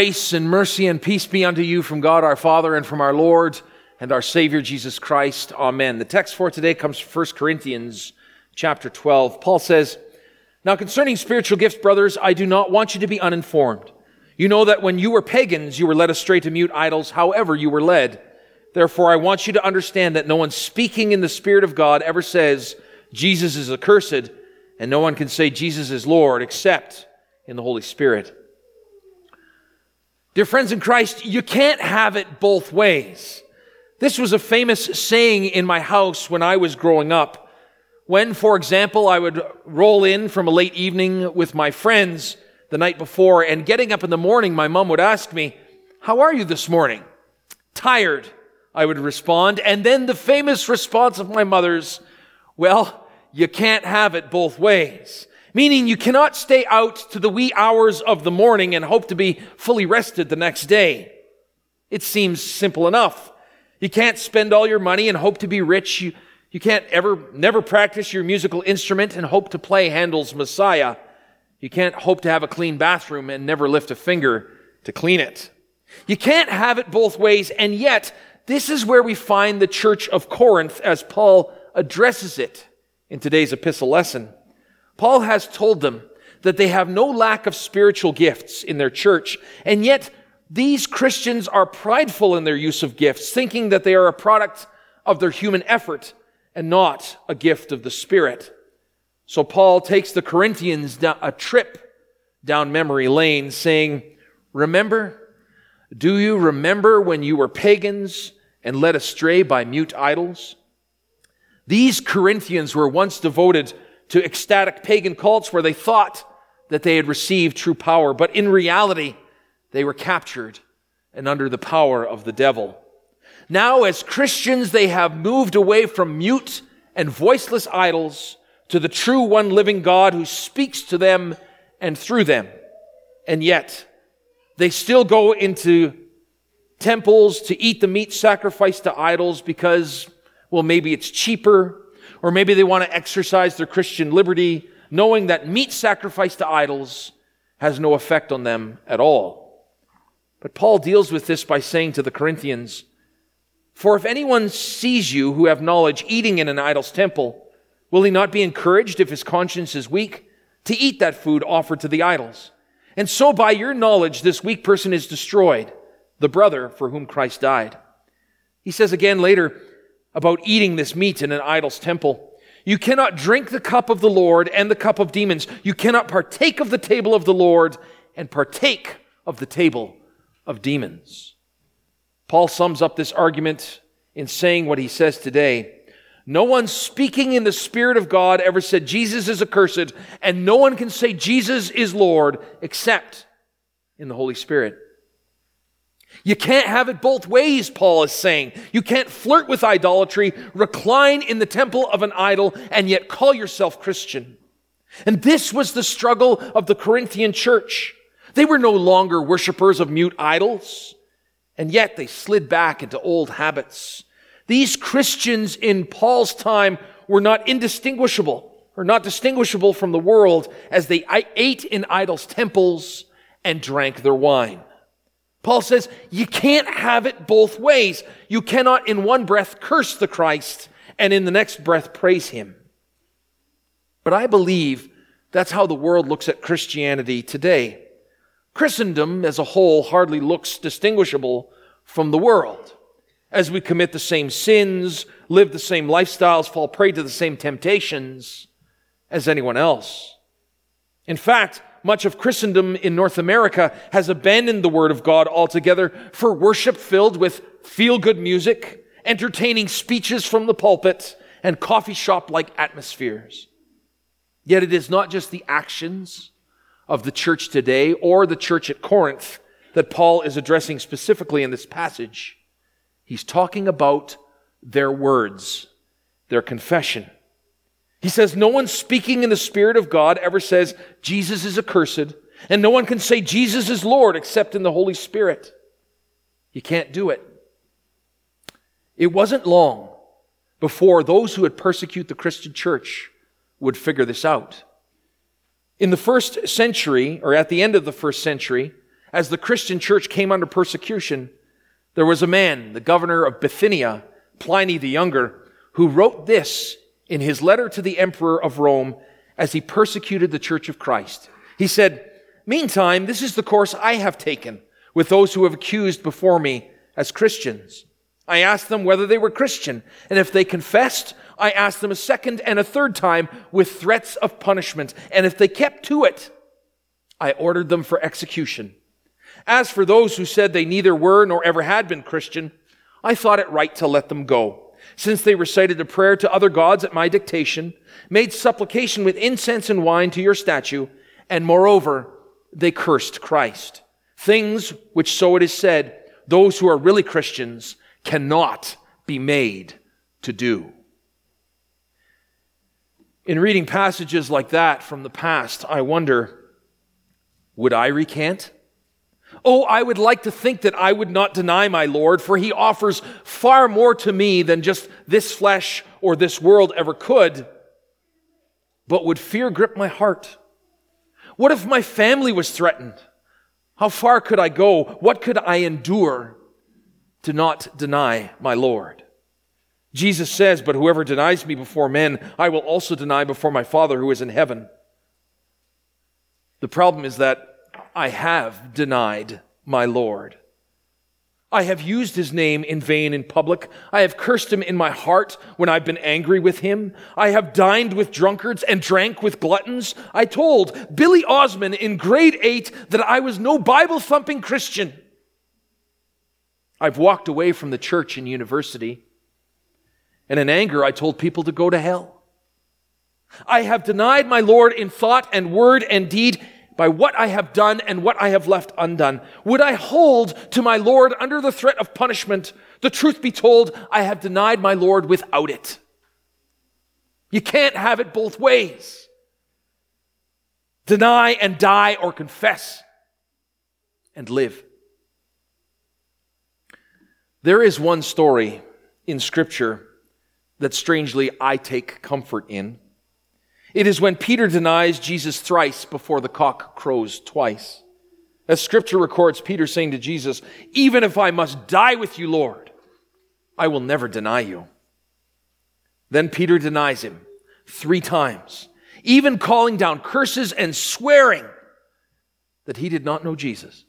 Grace and mercy and peace be unto you from God our Father and from our Lord and our Savior Jesus Christ. Amen. The text for today comes from 1 Corinthians chapter 12. Paul says, Now concerning spiritual gifts, brothers, I do not want you to be uninformed. You know that when you were pagans, you were led astray to mute idols, however you were led. Therefore, I want you to understand that no one speaking in the Spirit of God ever says, Jesus is accursed, and no one can say Jesus is Lord except in the Holy Spirit. Dear friends in Christ, you can't have it both ways. This was a famous saying in my house when I was growing up. When, for example, I would roll in from a late evening with my friends the night before, and getting up in the morning, my mom would ask me, How are you this morning? Tired, I would respond. And then the famous response of my mother's, Well, you can't have it both ways. Meaning you cannot stay out to the wee hours of the morning and hope to be fully rested the next day. It seems simple enough. You can't spend all your money and hope to be rich. You, you can't ever, never practice your musical instrument and hope to play Handel's Messiah. You can't hope to have a clean bathroom and never lift a finger to clean it. You can't have it both ways, and yet, this is where we find the church of Corinth as Paul addresses it in today's epistle lesson. Paul has told them that they have no lack of spiritual gifts in their church, and yet these Christians are prideful in their use of gifts, thinking that they are a product of their human effort and not a gift of the Spirit. So Paul takes the Corinthians a trip down memory lane, saying, Remember, do you remember when you were pagans and led astray by mute idols? These Corinthians were once devoted to ecstatic pagan cults where they thought that they had received true power, but in reality, they were captured and under the power of the devil. Now, as Christians, they have moved away from mute and voiceless idols to the true one living God who speaks to them and through them. And yet, they still go into temples to eat the meat sacrificed to idols because, well, maybe it's cheaper or maybe they want to exercise their Christian liberty, knowing that meat sacrificed to idols has no effect on them at all. But Paul deals with this by saying to the Corinthians, For if anyone sees you who have knowledge eating in an idol's temple, will he not be encouraged if his conscience is weak to eat that food offered to the idols? And so by your knowledge, this weak person is destroyed, the brother for whom Christ died. He says again later, about eating this meat in an idol's temple. You cannot drink the cup of the Lord and the cup of demons. You cannot partake of the table of the Lord and partake of the table of demons. Paul sums up this argument in saying what he says today. No one speaking in the Spirit of God ever said Jesus is accursed, and no one can say Jesus is Lord except in the Holy Spirit. You can't have it both ways, Paul is saying. You can't flirt with idolatry, recline in the temple of an idol, and yet call yourself Christian. And this was the struggle of the Corinthian church. They were no longer worshippers of mute idols, and yet they slid back into old habits. These Christians in Paul's time were not indistinguishable or not distinguishable from the world as they ate in idols' temples and drank their wine. Paul says you can't have it both ways. You cannot in one breath curse the Christ and in the next breath praise him. But I believe that's how the world looks at Christianity today. Christendom as a whole hardly looks distinguishable from the world. As we commit the same sins, live the same lifestyles, fall prey to the same temptations as anyone else. In fact, much of Christendom in North America has abandoned the Word of God altogether for worship filled with feel good music, entertaining speeches from the pulpit, and coffee shop like atmospheres. Yet it is not just the actions of the church today or the church at Corinth that Paul is addressing specifically in this passage. He's talking about their words, their confession. He says, No one speaking in the Spirit of God ever says Jesus is accursed, and no one can say Jesus is Lord except in the Holy Spirit. You can't do it. It wasn't long before those who would persecute the Christian church would figure this out. In the first century, or at the end of the first century, as the Christian church came under persecution, there was a man, the governor of Bithynia, Pliny the Younger, who wrote this in his letter to the emperor of Rome as he persecuted the church of Christ. He said, Meantime, this is the course I have taken with those who have accused before me as Christians. I asked them whether they were Christian, and if they confessed, I asked them a second and a third time with threats of punishment, and if they kept to it, I ordered them for execution. As for those who said they neither were nor ever had been Christian, I thought it right to let them go, since they recited a prayer to other gods at my dictation, made supplication with incense and wine to your statue, and moreover, they cursed Christ. Things which, so it is said, those who are really Christians cannot be made to do. In reading passages like that from the past, I wonder would I recant? Oh, I would like to think that I would not deny my Lord, for he offers far more to me than just this flesh or this world ever could. But would fear grip my heart? What if my family was threatened? How far could I go? What could I endure to not deny my Lord? Jesus says, But whoever denies me before men, I will also deny before my Father who is in heaven. The problem is that I have denied my Lord. I have used his name in vain in public. I have cursed him in my heart when I've been angry with him. I have dined with drunkards and drank with gluttons. I told Billy Osmond in grade eight that I was no Bible thumping Christian. I've walked away from the church and university. And in anger, I told people to go to hell. I have denied my Lord in thought and word and deed by what I have done and what I have left undone? Would I hold to my Lord under the threat of punishment? The truth be told, I have denied my Lord without it. You can't have it both ways. Deny and die or confess and live. There is one story in Scripture that strangely I take comfort in. It is when Peter denies Jesus thrice before the cock crows twice. As scripture records Peter saying to Jesus, Even if I must die with you, Lord, I will never deny you. Then Peter denies him three times, even calling down curses and swearing that he did not know Jesus.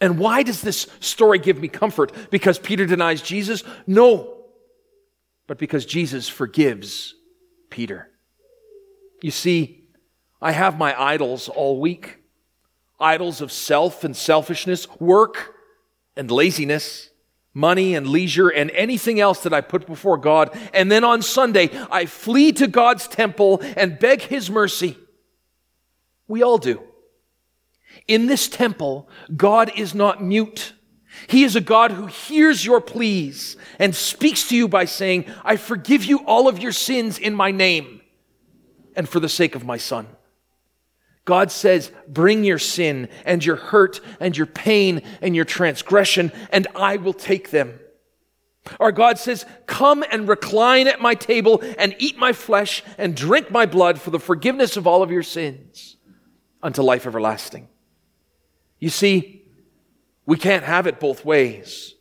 And why does this story give me comfort? Because Peter denies Jesus? No, but because Jesus forgives Peter. You see, I have my idols all week idols of self and selfishness, work and laziness, money and leisure, and anything else that I put before God. And then on Sunday, I flee to God's temple and beg His mercy. We all do. In this temple, God is not mute. He is a God who hears your pleas and speaks to you by saying, I forgive you all of your sins in my name and for the sake of my son. God says, Bring your sin and your hurt and your pain and your transgression, and I will take them. Our God says, Come and recline at my table and eat my flesh and drink my blood for the forgiveness of all of your sins unto life everlasting. You see, we can't have it both ways.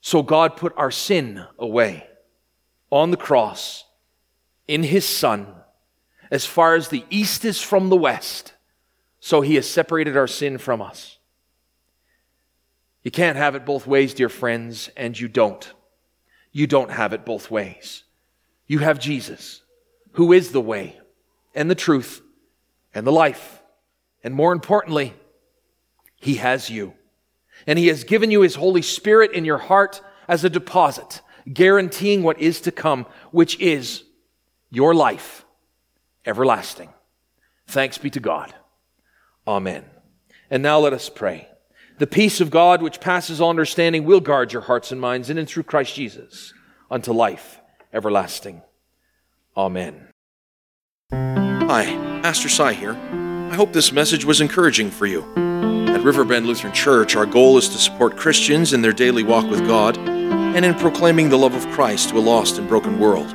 So God put our sin away on the cross in his Son as far as the east is from the west. So he has separated our sin from us. You can't have it both ways, dear friends, and you don't. You don't have it both ways. You have Jesus, who is the way and the truth and the life. And more importantly, he has you. And he has given you his Holy Spirit in your heart as a deposit, guaranteeing what is to come, which is your life everlasting. Thanks be to God. Amen. And now let us pray. The peace of God, which passes all understanding, will guard your hearts and minds in and through Christ Jesus unto life everlasting. Amen. Hi, Pastor Cy here. I hope this message was encouraging for you. At Riverbend Lutheran Church, our goal is to support Christians in their daily walk with God and in proclaiming the love of Christ to a lost and broken world.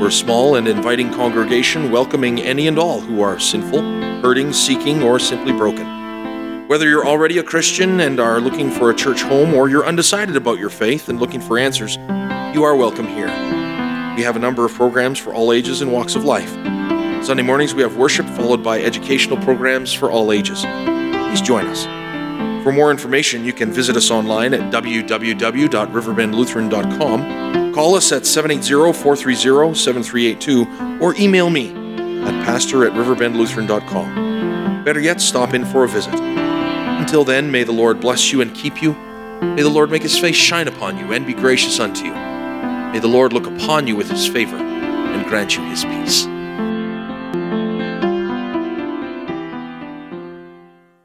We're a small and inviting congregation welcoming any and all who are sinful, hurting, seeking, or simply broken. Whether you're already a Christian and are looking for a church home, or you're undecided about your faith and looking for answers, you are welcome here. We have a number of programs for all ages and walks of life. Sunday mornings we have worship followed by educational programs for all ages. Please join us. For more information, you can visit us online at www.riverbendlutheran.com, call us at 780 430 7382, or email me at pastor at riverbendlutheran.com. Better yet, stop in for a visit. Until then, may the Lord bless you and keep you. May the Lord make his face shine upon you and be gracious unto you. May the Lord look upon you with his favor and grant you his peace.